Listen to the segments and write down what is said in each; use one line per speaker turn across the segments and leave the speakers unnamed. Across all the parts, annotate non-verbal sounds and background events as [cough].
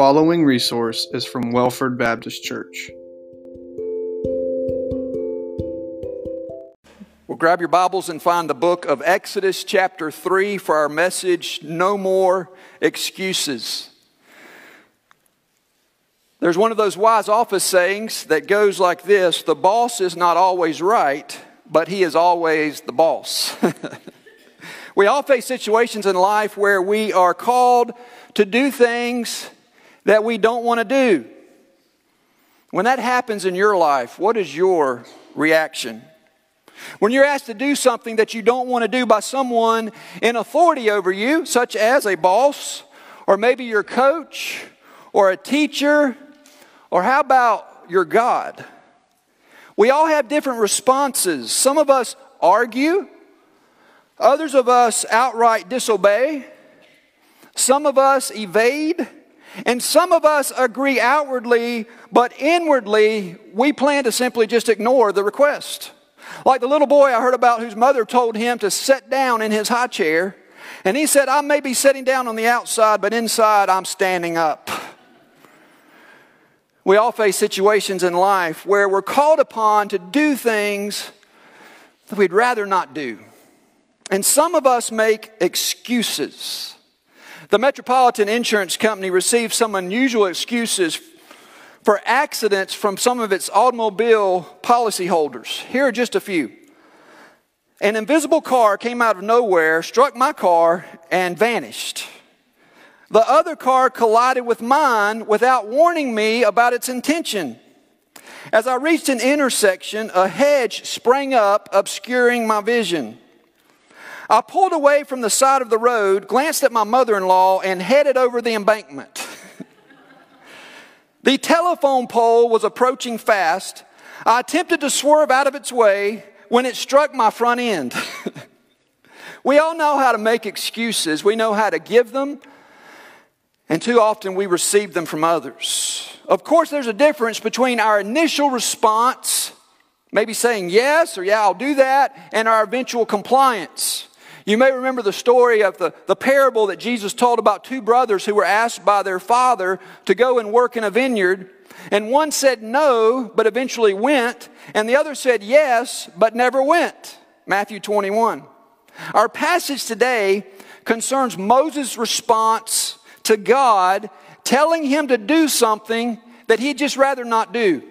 following resource is from Welford Baptist Church.
Well, grab your Bibles and find the book of Exodus, chapter 3, for our message No More Excuses. There's one of those wise office sayings that goes like this The boss is not always right, but he is always the boss. [laughs] we all face situations in life where we are called to do things that we don't want to do. When that happens in your life, what is your reaction? When you're asked to do something that you don't want to do by someone in authority over you, such as a boss, or maybe your coach, or a teacher, or how about your God? We all have different responses. Some of us argue, others of us outright disobey, some of us evade, and some of us agree outwardly, but inwardly, we plan to simply just ignore the request. Like the little boy I heard about whose mother told him to sit down in his high chair, and he said, I may be sitting down on the outside, but inside I'm standing up. We all face situations in life where we're called upon to do things that we'd rather not do. And some of us make excuses. The Metropolitan Insurance Company received some unusual excuses for accidents from some of its automobile policyholders. Here are just a few. An invisible car came out of nowhere, struck my car, and vanished. The other car collided with mine without warning me about its intention. As I reached an intersection, a hedge sprang up, obscuring my vision. I pulled away from the side of the road, glanced at my mother in law, and headed over the embankment. [laughs] the telephone pole was approaching fast. I attempted to swerve out of its way when it struck my front end. [laughs] we all know how to make excuses, we know how to give them, and too often we receive them from others. Of course, there's a difference between our initial response, maybe saying yes or yeah, I'll do that, and our eventual compliance. You may remember the story of the, the parable that Jesus told about two brothers who were asked by their father to go and work in a vineyard. And one said no, but eventually went. And the other said yes, but never went. Matthew 21. Our passage today concerns Moses' response to God telling him to do something that he'd just rather not do.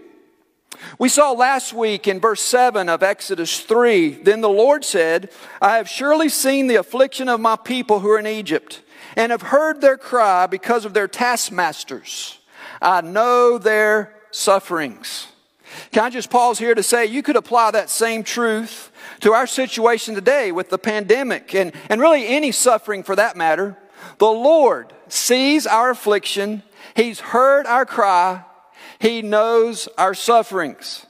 We saw last week in verse 7 of Exodus 3 Then the Lord said, I have surely seen the affliction of my people who are in Egypt, and have heard their cry because of their taskmasters. I know their sufferings. Can I just pause here to say you could apply that same truth to our situation today with the pandemic and, and really any suffering for that matter? The Lord sees our affliction, He's heard our cry, he knows our sufferings.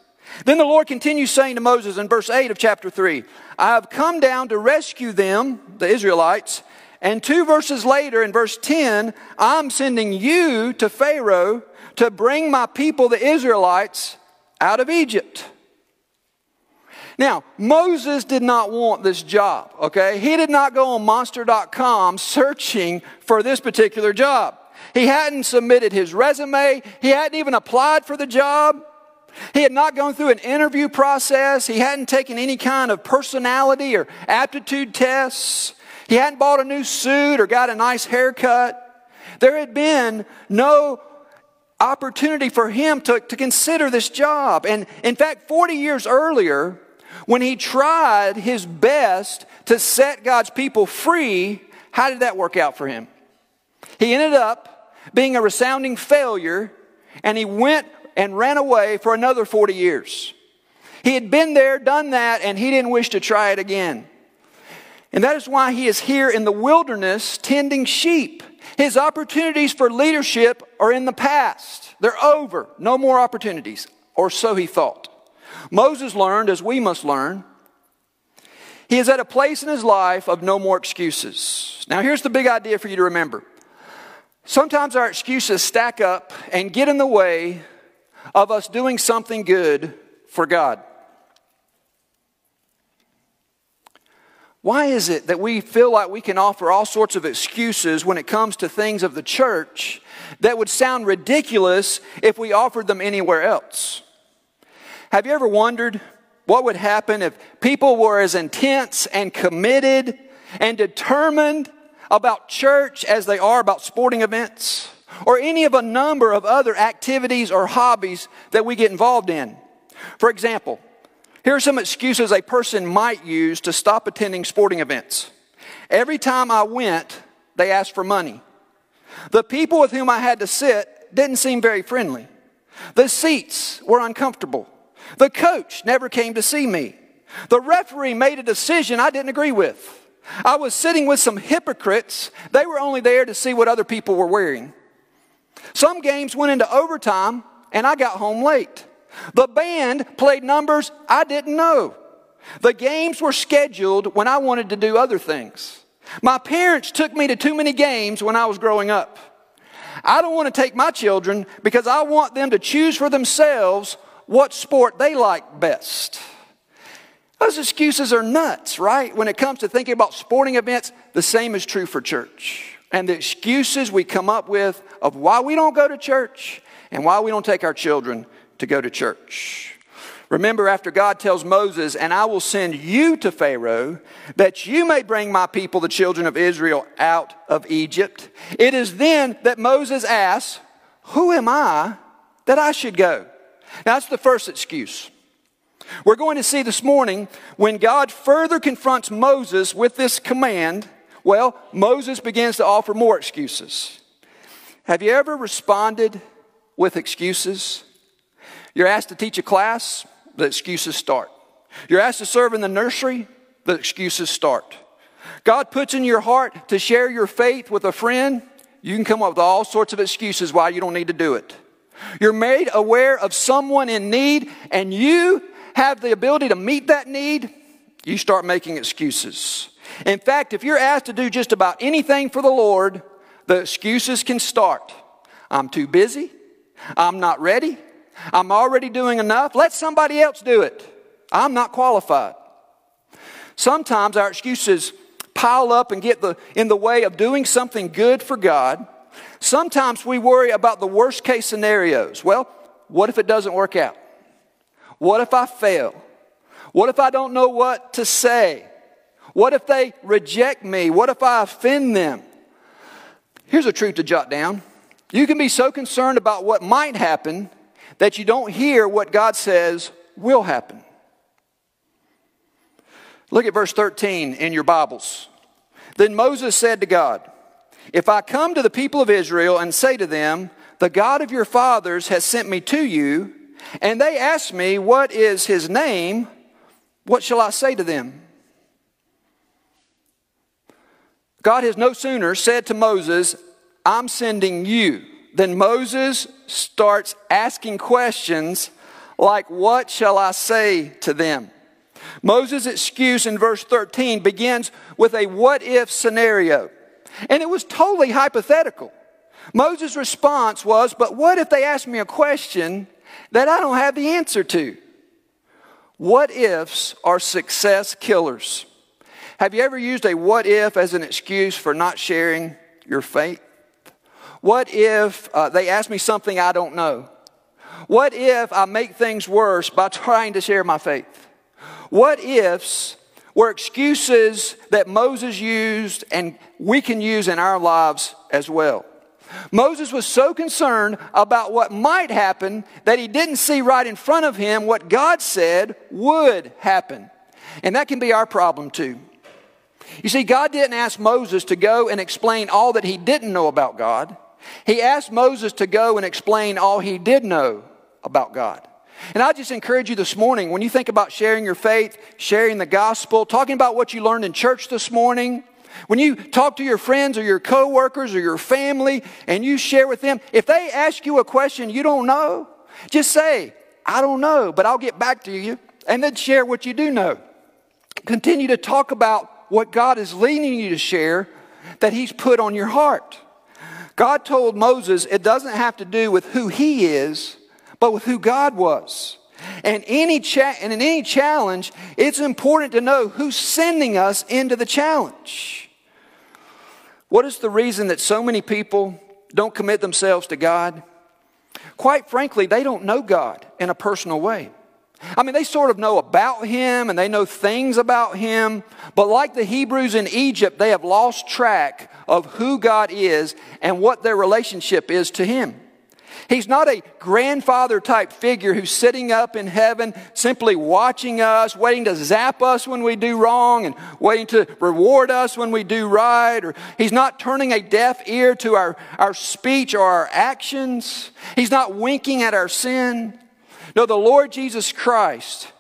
Then the Lord continues saying to Moses in verse 8 of chapter 3 I have come down to rescue them, the Israelites. And two verses later, in verse 10, I'm sending you to Pharaoh to bring my people, the Israelites, out of Egypt. Now, Moses did not want this job, okay? He did not go on monster.com searching for this particular job. He hadn't submitted his resume. He hadn't even applied for the job. He had not gone through an interview process. He hadn't taken any kind of personality or aptitude tests. He hadn't bought a new suit or got a nice haircut. There had been no opportunity for him to, to consider this job. And in fact, 40 years earlier, when he tried his best to set God's people free, how did that work out for him? He ended up being a resounding failure, and he went and ran away for another 40 years. He had been there, done that, and he didn't wish to try it again. And that is why he is here in the wilderness tending sheep. His opportunities for leadership are in the past. They're over. No more opportunities. Or so he thought. Moses learned, as we must learn, he is at a place in his life of no more excuses. Now, here's the big idea for you to remember Sometimes our excuses stack up and get in the way of us doing something good for God. Why is it that we feel like we can offer all sorts of excuses when it comes to things of the church that would sound ridiculous if we offered them anywhere else? Have you ever wondered what would happen if people were as intense and committed and determined about church as they are about sporting events or any of a number of other activities or hobbies that we get involved in? For example, here are some excuses a person might use to stop attending sporting events. Every time I went, they asked for money. The people with whom I had to sit didn't seem very friendly. The seats were uncomfortable. The coach never came to see me. The referee made a decision I didn't agree with. I was sitting with some hypocrites. They were only there to see what other people were wearing. Some games went into overtime and I got home late. The band played numbers I didn't know. The games were scheduled when I wanted to do other things. My parents took me to too many games when I was growing up. I don't want to take my children because I want them to choose for themselves what sport they like best. Those excuses are nuts, right? When it comes to thinking about sporting events, the same is true for church. And the excuses we come up with of why we don't go to church and why we don't take our children to go to church. Remember, after God tells Moses, And I will send you to Pharaoh, that you may bring my people, the children of Israel, out of Egypt, it is then that Moses asks, Who am I that I should go? Now, that's the first excuse. We're going to see this morning when God further confronts Moses with this command, well, Moses begins to offer more excuses. Have you ever responded with excuses? You're asked to teach a class, the excuses start. You're asked to serve in the nursery, the excuses start. God puts in your heart to share your faith with a friend, you can come up with all sorts of excuses why you don't need to do it. You're made aware of someone in need, and you have the ability to meet that need, you start making excuses. In fact, if you're asked to do just about anything for the Lord, the excuses can start. I'm too busy. I'm not ready. I'm already doing enough. Let somebody else do it. I'm not qualified. Sometimes our excuses pile up and get the, in the way of doing something good for God. Sometimes we worry about the worst case scenarios. Well, what if it doesn't work out? What if I fail? What if I don't know what to say? What if they reject me? What if I offend them? Here's a truth to jot down. You can be so concerned about what might happen that you don't hear what God says will happen. Look at verse 13 in your Bibles. Then Moses said to God, If I come to the people of Israel and say to them, The God of your fathers has sent me to you, and they ask me, What is his name? What shall I say to them? God has no sooner said to Moses, I'm sending you. than Moses starts asking questions like, What shall I say to them? Moses' excuse in verse 13 begins with a what if scenario. And it was totally hypothetical. Moses' response was, But what if they ask me a question that I don't have the answer to? What ifs are success killers. Have you ever used a what if as an excuse for not sharing your faith? What if uh, they ask me something I don't know? What if I make things worse by [laughs] trying to share my faith? What ifs were excuses that Moses used and we can use in our lives as well. Moses was so concerned about what might happen that he didn't see right in front of him what God said would happen. And that can be our problem too. You see, God didn't ask Moses to go and explain all that he didn't know about God. He asked Moses to go and explain all he did know about God. And I just encourage you this morning, when you think about sharing your faith, sharing the gospel, talking about what you learned in church this morning, when you talk to your friends or your coworkers or your family and you share with them, if they ask you a question you don't know, just say, I don't know, but I'll get back to you, and then share what you do know. Continue to talk about what God is leading you to share that He's put on your heart. God told Moses it doesn't have to do with who he is, but with who God was. And, any cha- and in any challenge, it's important to know who's sending us into the challenge. What is the reason that so many people don't commit themselves to God? Quite frankly, they don't know God in a personal way. I mean, they sort of know about him and they know things about him, but like the Hebrews in Egypt, they have lost track of who God is and what their relationship is to him. He's not a grandfather type figure who's sitting up in heaven simply watching us, waiting to zap us when we do wrong and waiting to reward us when we do right. Or he's not turning a deaf ear to our, our speech or our actions. He's not winking at our sin. No, the Lord Jesus Christ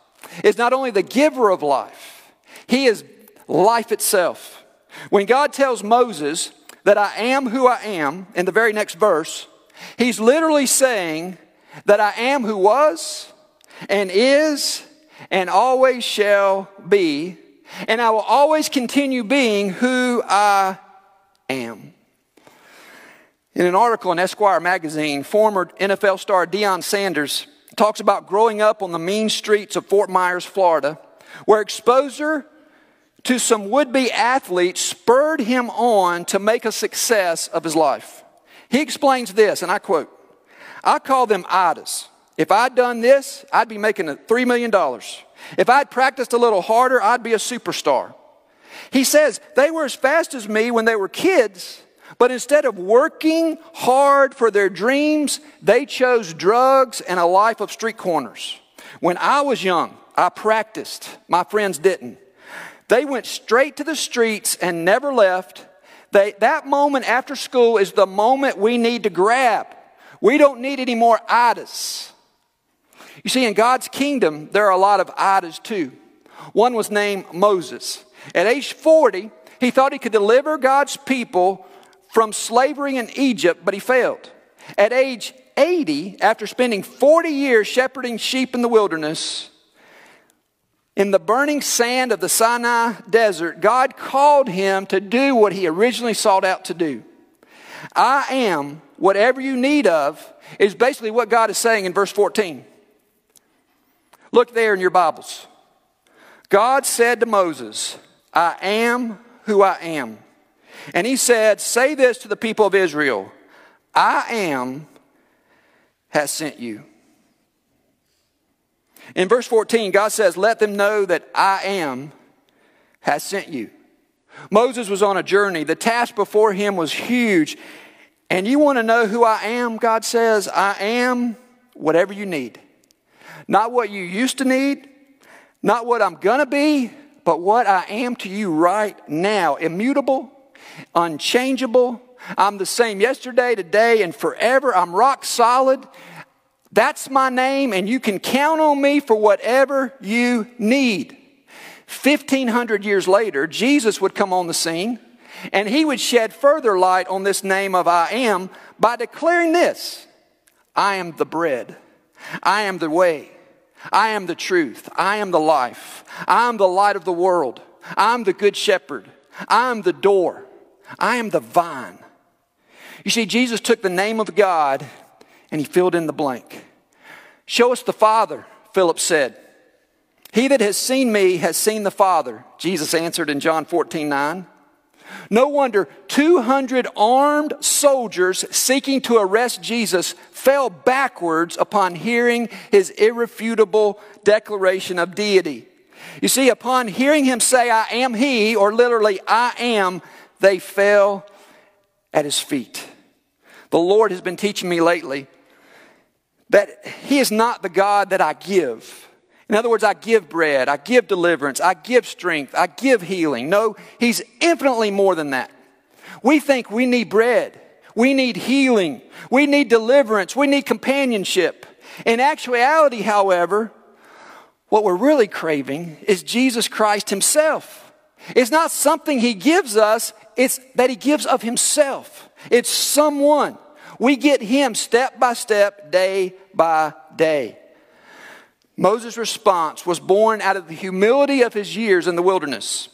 is not only the giver of life, He is life itself. When God tells Moses that I am who I am in the very next verse, He's literally saying that I am who was and is and always shall be, and I will always continue being who I am. In an article in Esquire magazine, former NFL star Deion Sanders talks about growing up on the mean streets of Fort Myers, Florida, where exposure to some would be athletes spurred him on to make a success of his life. He explains this, and I quote I call them idols. If I'd done this, I'd be making $3 million. If I'd practiced a little harder, I'd be a superstar. He says they were as fast as me when they were kids, but instead of working hard for their dreams, they chose drugs and a life of street corners. When I was young, I practiced. My friends didn't. They went straight to the streets and never left. They, that moment after school is the moment we need to grab. We don't need any more idols. You see, in God's kingdom, there are a lot of idols too. One was named Moses. At age 40, he thought he could deliver God's people from slavery in Egypt, but he failed. At age 80, after spending 40 years shepherding sheep in the wilderness, in the burning sand of the Sinai desert, God called him to do what he originally sought out to do. I am whatever you need of, is basically what God is saying in verse 14. Look there in your Bibles. God said to Moses, I am who I am. And he said, Say this to the people of Israel I am has sent you. In verse 14, God says, Let them know that I am has sent you. Moses was on a journey. The task before him was huge. And you want to know who I am? God says, I am whatever you need. Not what you used to need, not what I'm going to be, but what I am to you right now. Immutable, unchangeable. I'm the same yesterday, today, and forever. I'm rock solid. That's my name, and you can count on me for whatever you need. 1500 years later, Jesus would come on the scene, and he would shed further light on this name of I am by declaring this I am the bread, I am the way, I am the truth, I am the life, I am the light of the world, I am the good shepherd, I am the door, I am the vine. You see, Jesus took the name of God and he filled in the blank. Show us the Father, Philip said. He that has seen me has seen the Father, Jesus answered in John 14 9. No wonder 200 armed soldiers seeking to arrest Jesus fell backwards upon hearing his irrefutable declaration of deity. You see, upon hearing him say, I am he, or literally, I am, they fell at his feet. The Lord has been teaching me lately that He is not the God that I give. In other words, I give bread, I give deliverance, I give strength, I give healing. No, He's infinitely more than that. We think we need bread, we need healing, we need deliverance, we need companionship. In actuality, however, what we're really craving is Jesus Christ Himself. It's not something He gives us, it's that He gives of Himself. It's someone. We get him step by step, day by day. Moses' response was born out of the humility of his years in the wilderness.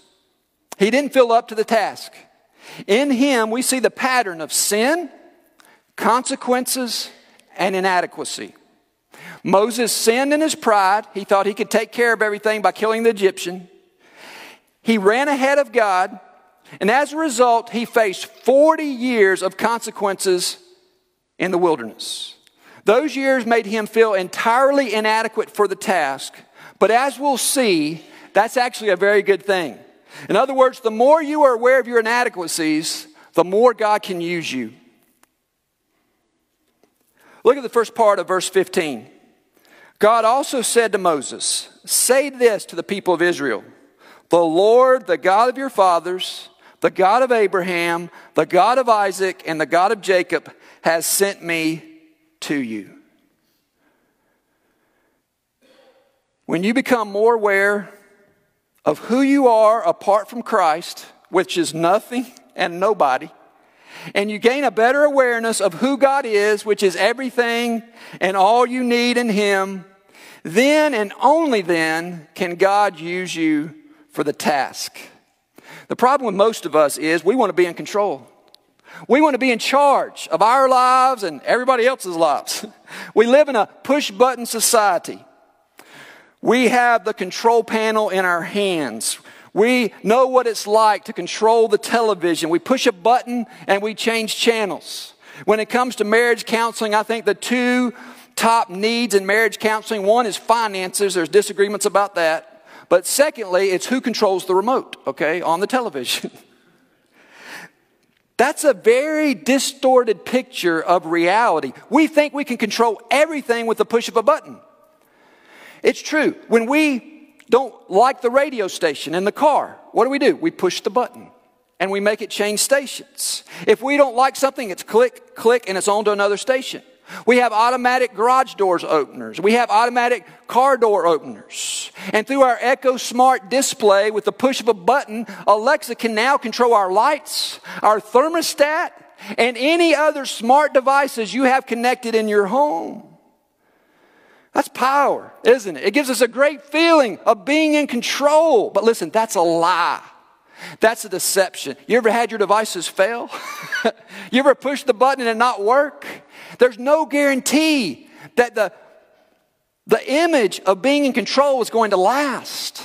He didn't feel up to the task. In him, we see the pattern of sin, consequences, and inadequacy. Moses sinned in his pride. He thought he could take care of everything by killing the Egyptian. He ran ahead of God, and as a result, he faced 40 years of consequences in the wilderness. Those years made him feel entirely inadequate for the task, but as we'll see, that's actually a very good thing. In other words, the more you are aware of your inadequacies, the more God can use you. Look at the first part of verse 15. God also said to Moses, Say this to the people of Israel The Lord, the God of your fathers, the God of Abraham, the God of Isaac, and the God of Jacob, has sent me to you. When you become more aware of who you are apart from Christ, which is nothing and nobody, and you gain a better awareness of who God is, which is everything and all you need in Him, then and only then can God use you for the task. The problem with most of us is we want to be in control. We want to be in charge of our lives and everybody else's lives. [laughs] We live in a push button society. We have the control panel in our hands. We know what it's like to control the television. We push a button and we change channels. When it comes to marriage counseling, I think the two top needs in marriage counseling one is finances. There's disagreements about that. But secondly, it's who controls the remote, okay, on the television. [laughs] That's a very distorted picture of reality. We think we can control everything with the push of a button. It's true. When we don't like the radio station in the car, what do we do? We push the button and we make it change stations. If we don't like something, it's click, click, and it's on to another station. We have automatic garage doors openers. We have automatic car door openers. And through our Echo Smart display with the push of a button, Alexa can now control our lights, our thermostat, and any other smart devices you have connected in your home. That's power, isn't it? It gives us a great feeling of being in control. But listen, that's a lie. That's a deception. You ever had your devices fail? [laughs] you ever push the button and it not work? There's no guarantee that the, the image of being in control is going to last.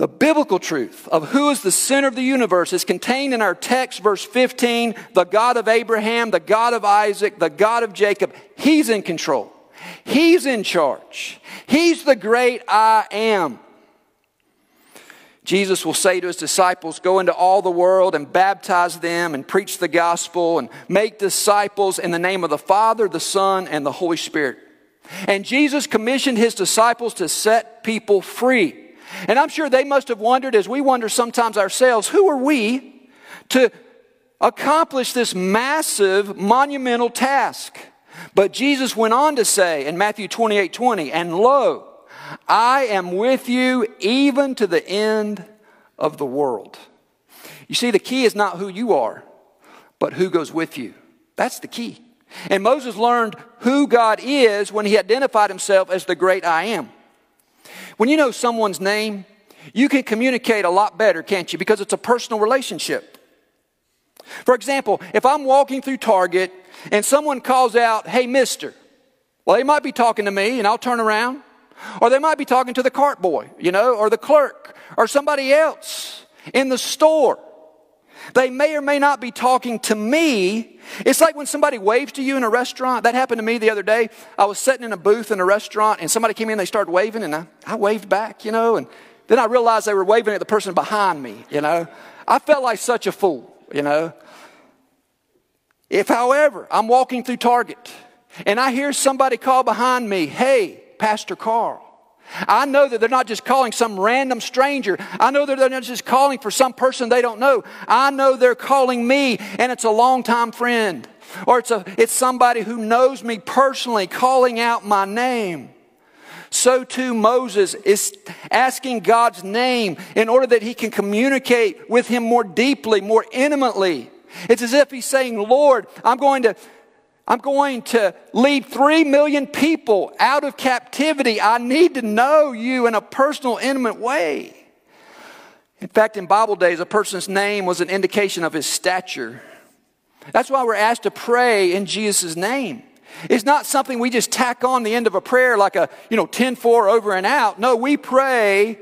The biblical truth of who is the center of the universe is contained in our text, verse 15 the God of Abraham, the God of Isaac, the God of Jacob. He's in control. He's in charge. He's the great I am. Jesus will say to his disciples, Go into all the world and baptize them and preach the gospel and make disciples in the name of the Father, the Son, and the Holy Spirit. And Jesus commissioned his disciples to set people free. And I'm sure they must have wondered, as we wonder sometimes ourselves, who are we to accomplish this massive, monumental task? But Jesus went on to say in Matthew 28 20, and lo, I am with you even to the end of the world. You see, the key is not who you are, but who goes with you. That's the key. And Moses learned who God is when he identified himself as the great I am. When you know someone's name, you can communicate a lot better, can't you? Because it's a personal relationship. For example, if I'm walking through Target and someone calls out, Hey, mister, well, they might be talking to me and I'll turn around. Or they might be talking to the cart boy, you know, or the clerk, or somebody else in the store. They may or may not be talking to me. It's like when somebody waves to you in a restaurant. That happened to me the other day. I was sitting in a booth in a restaurant and somebody came in, they started waving, and I, I waved back, you know, and then I realized they were waving at the person behind me, you know. I felt like such a fool, you know. If, however, I'm walking through Target and I hear somebody call behind me, hey, Pastor Carl, I know that they're not just calling some random stranger. I know that they're not just calling for some person they don't know. I know they're calling me and it's a longtime friend or it's, a, it's somebody who knows me personally calling out my name. So too Moses is asking God's name in order that he can communicate with him more deeply, more intimately. It's as if he's saying, Lord, I'm going to. I'm going to lead three million people out of captivity. I need to know you in a personal, intimate way. In fact, in Bible days, a person's name was an indication of his stature. That's why we're asked to pray in Jesus' name. It's not something we just tack on the end of a prayer like a, you know, 10 4 over and out. No, we pray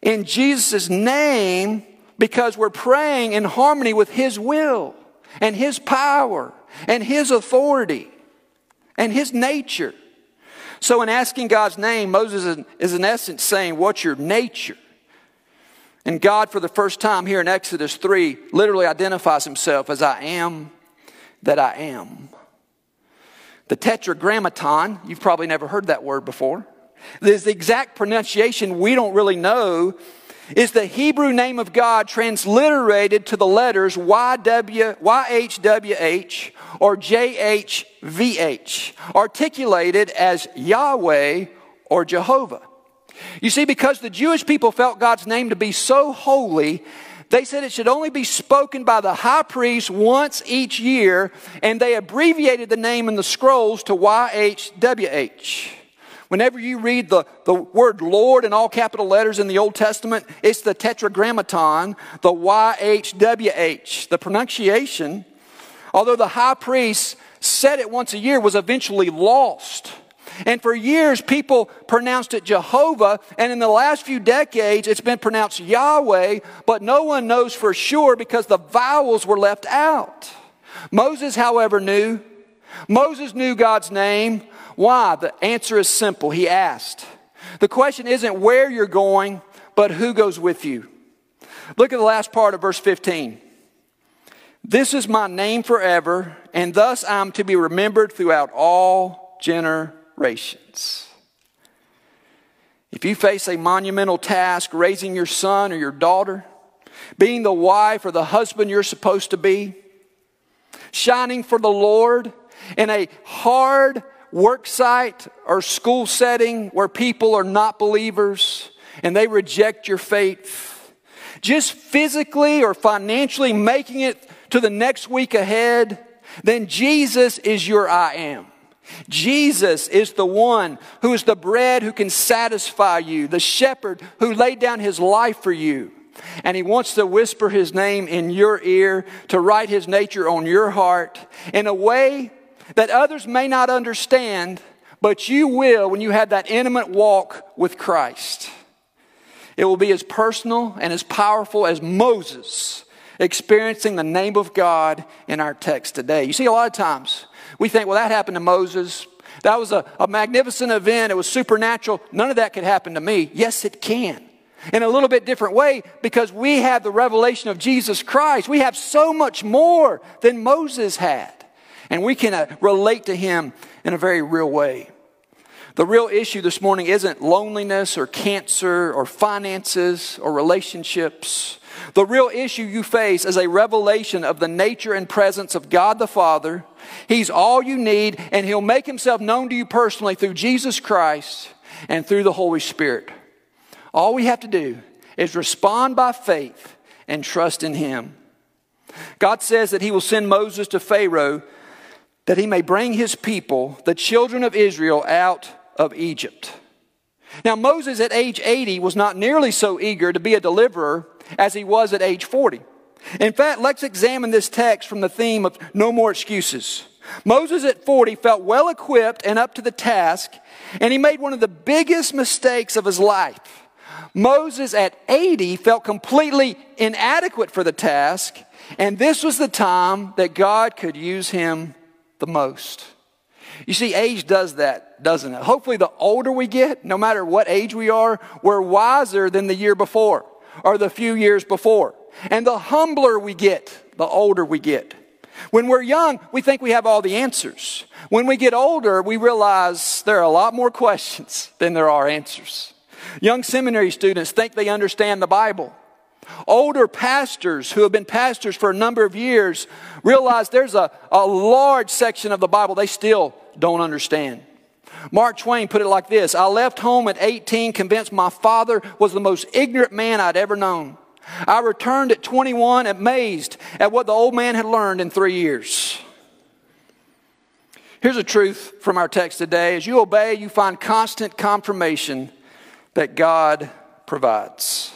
in Jesus' name because we're praying in harmony with His will and His power and His authority and His nature. So, in asking God's name, Moses is in essence saying, What's your nature? And God, for the first time here in Exodus 3, literally identifies himself as I am that I am. The tetragrammaton, you've probably never heard that word before. This the exact pronunciation we don't really know is the Hebrew name of God transliterated to the letters YW, YHWH or JHVH, articulated as Yahweh or Jehovah. You see, because the Jewish people felt God's name to be so holy, they said it should only be spoken by the high priest once each year, and they abbreviated the name in the scrolls to YHWH. Whenever you read the, the word Lord in all capital letters in the Old Testament, it's the tetragrammaton, the YHWH. The pronunciation, although the high priest said it once a year, was eventually lost. And for years, people pronounced it Jehovah, and in the last few decades, it's been pronounced Yahweh, but no one knows for sure because the vowels were left out. Moses, however, knew. Moses knew God's name. Why? The answer is simple. He asked. The question isn't where you're going, but who goes with you. Look at the last part of verse 15. This is my name forever, and thus I'm to be remembered throughout all generations. If you face a monumental task raising your son or your daughter, being the wife or the husband you're supposed to be, shining for the Lord in a hard, work site or school setting where people are not believers and they reject your faith, just physically or financially making it to the next week ahead, then Jesus is your I am. Jesus is the one who is the bread who can satisfy you, the shepherd who laid down his life for you. And he wants to whisper his name in your ear, to write his nature on your heart in a way that others may not understand, but you will when you have that intimate walk with Christ. It will be as personal and as powerful as Moses experiencing the name of God in our text today. You see, a lot of times we think, well, that happened to Moses. That was a, a magnificent event. It was supernatural. None of that could happen to me. Yes, it can. In a little bit different way because we have the revelation of Jesus Christ. We have so much more than Moses had. And we can uh, relate to him in a very real way. The real issue this morning isn't loneliness or cancer or finances or relationships. The real issue you face is a revelation of the nature and presence of God the Father. He's all you need, and He'll make Himself known to you personally through Jesus Christ and through the Holy Spirit. All we have to do is respond by faith and trust in Him. God says that He will send Moses to Pharaoh that he may bring his people, the children of Israel, out of Egypt. Now, Moses at age 80 was not nearly so eager to be a deliverer as he was at age 40. In fact, let's examine this text from the theme of no more excuses. Moses at 40 felt well equipped and up to the task, and he made one of the biggest mistakes of his life. Moses at 80 felt completely inadequate for the task, and this was the time that God could use him the most. You see, age does that, doesn't it? Hopefully, the older we get, no matter what age we are, we're wiser than the year before or the few years before. And the humbler we get, the older we get. When we're young, we think we have all the answers. When we get older, we realize there are a lot more [laughs] questions than there are answers. Young seminary students think they understand the Bible. Older pastors who have been pastors for a number of years realize there's a, a large section of the Bible they still don't understand. Mark Twain put it like this I left home at 18 convinced my father was the most ignorant man I'd ever known. I returned at 21 amazed at what the old man had learned in three years. Here's a truth from our text today. As you obey, you find constant confirmation that God provides.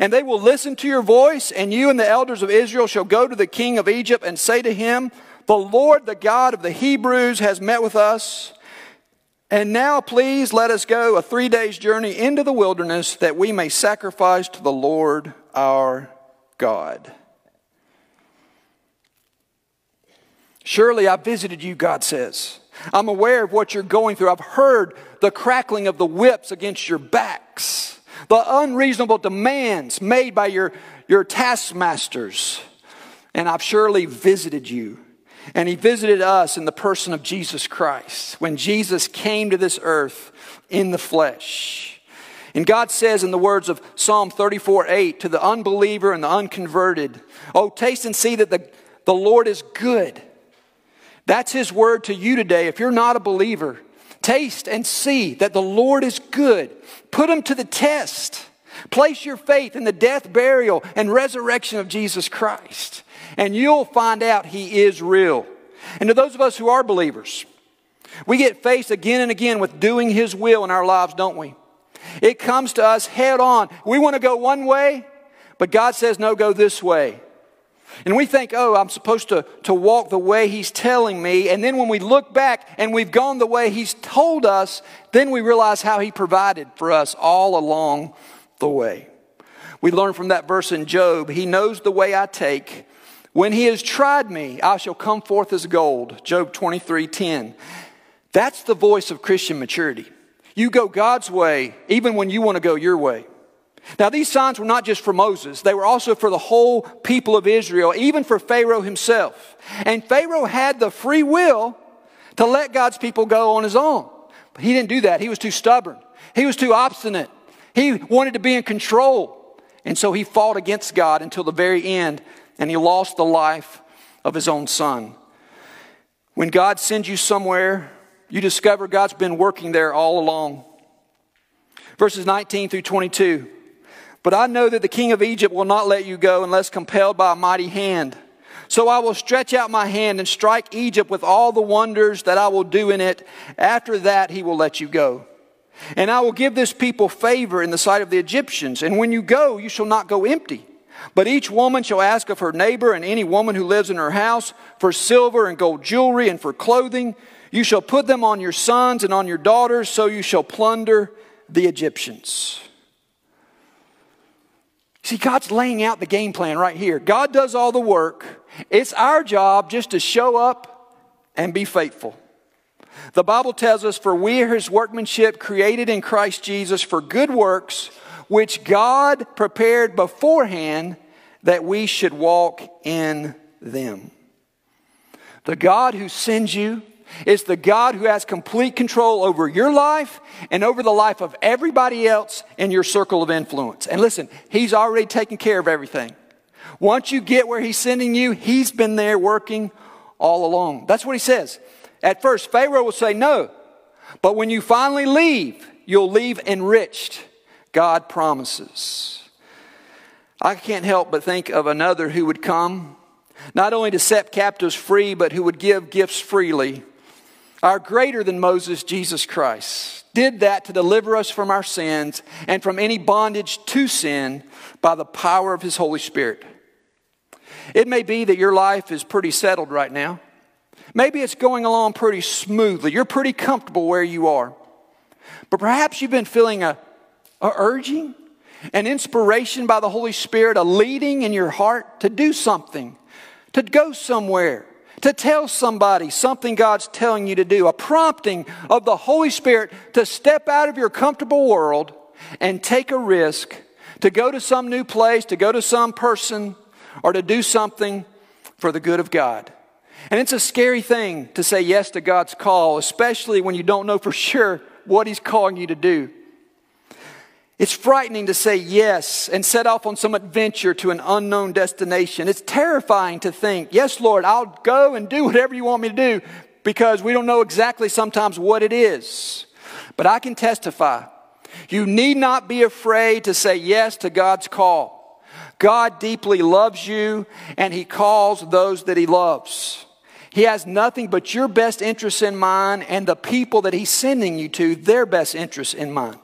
And they will listen to your voice, and you and the elders of Israel shall go to the king of Egypt and say to him, The Lord, the God of the Hebrews, has met with us. And now, please, let us go a three days' journey into the wilderness that we may sacrifice to the Lord our God. Surely I visited you, God says. I'm aware of what you're going through. I've heard the crackling of the whips against your backs the unreasonable demands made by your, your taskmasters. And I've surely visited you. And he visited us in the person of Jesus Christ when Jesus came to this earth in the flesh. And God says in the words of Psalm 34 8 to the unbeliever and the unconverted, Oh, taste and see that the, the Lord is good. That's his word to you today. If you're not a believer, taste and see that the Lord is good. Put him to the test. Place your faith in the death, burial, and resurrection of Jesus Christ, and you'll find out he is real. And to those of us who are believers, we get faced again and again with doing his will in our lives, don't we? It comes to us head on. We want to go one way, but God says, no, go this way. And we think, oh, I'm supposed to, to walk the way He's telling me. And then when we look back and we've gone the way He's told us, then we realize how He provided for us all along the way. We learn from that verse in Job He knows the way I take. When He has tried me, I shall come forth as gold. Job 23 10. That's the voice of Christian maturity. You go God's way, even when you want to go your way. Now, these signs were not just for Moses, they were also for the whole people of Israel, even for Pharaoh himself. And Pharaoh had the free will to let God's people go on his own. But he didn't do that. He was too stubborn, he was too obstinate. He wanted to be in control. And so he fought against God until the very end, and he lost the life of his own son. When God sends you somewhere, you discover God's been working there all along. Verses 19 through 22. But I know that the king of Egypt will not let you go unless compelled by a mighty hand. So I will stretch out my hand and strike Egypt with all the wonders that I will do in it. After that, he will let you go. And I will give this people favor in the sight of the Egyptians. And when you go, you shall not go empty. But each woman shall ask of her neighbor and any woman who lives in her house for silver and gold jewelry and for clothing. You shall put them on your sons and on your daughters, so you shall plunder the Egyptians. See, God's laying out the game plan right here. God does all the work. It's our job just to show up and be faithful. The Bible tells us, For we are his workmanship created in Christ Jesus for good works, which God prepared beforehand that we should walk in them. The God who sends you it's the God who has complete control over your life and over the life of everybody else in your circle of influence. And listen, He's already taken care of everything. Once you get where He's sending you, He's been there working all along. That's what He says. At first, Pharaoh will say no, but when you finally leave, you'll leave enriched. God promises. I can't help but think of another who would come, not only to set captives free, but who would give gifts freely our greater than Moses, Jesus Christ, did that to deliver us from our sins and from any bondage to sin by the power of his Holy Spirit. It may be that your life is pretty settled right now. Maybe it's going along pretty smoothly. You're pretty comfortable where you are. But perhaps you've been feeling a, a urging, an inspiration by the Holy Spirit, a leading in your heart to do something, to go somewhere, to tell somebody something God's telling you to do, a prompting of the Holy Spirit to step out of your comfortable world and take a risk to go to some new place, to go to some person, or to do something for the good of God. And it's a scary thing to say yes to God's call, especially when you don't know for [laughs] sure what He's calling you to do. It's frightening to say yes and set off on some adventure to an unknown destination. It's terrifying to think, yes, Lord, I'll go and do whatever you want me to do, because we don't know exactly sometimes what it is. But I can testify. You need not be afraid to say yes to God's call. God deeply loves you and He calls those that He loves. He has nothing but your best interests in mind and the people that He's sending you to, their best interests in mind.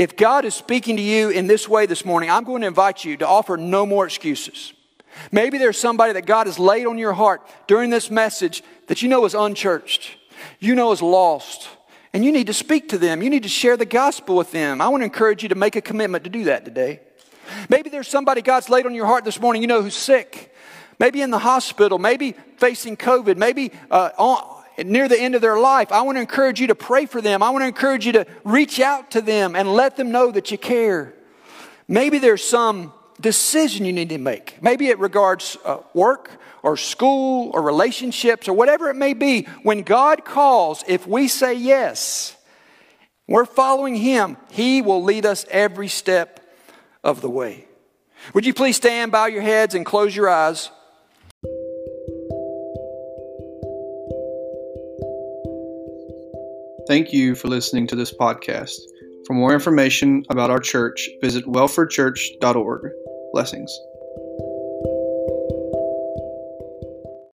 If God is speaking to you in this way this morning, I'm going to invite you to offer no more excuses. Maybe there's somebody that God has laid on your heart during this message that you know is unchurched, you know is lost, and you need to speak to them. You need to share the gospel with them. I want to encourage you to make a commitment to do that today. Maybe there's somebody God's laid on your heart this morning, you know, who's sick, maybe in the hospital, maybe facing COVID, maybe uh, on, near the end of their life. I want to encourage you to pray for them. I want to encourage you to reach out to them and let them know that you care. Maybe there's some decision you need to make. Maybe it regards uh, work or school or relationships or whatever it may be. When God calls, if we say yes, we're following Him, He will lead us every step of the way. Would you please stand, bow your heads, and close your eyes?
Thank you for listening to this podcast. For more information about our church, visit welfordchurch.org. Blessings.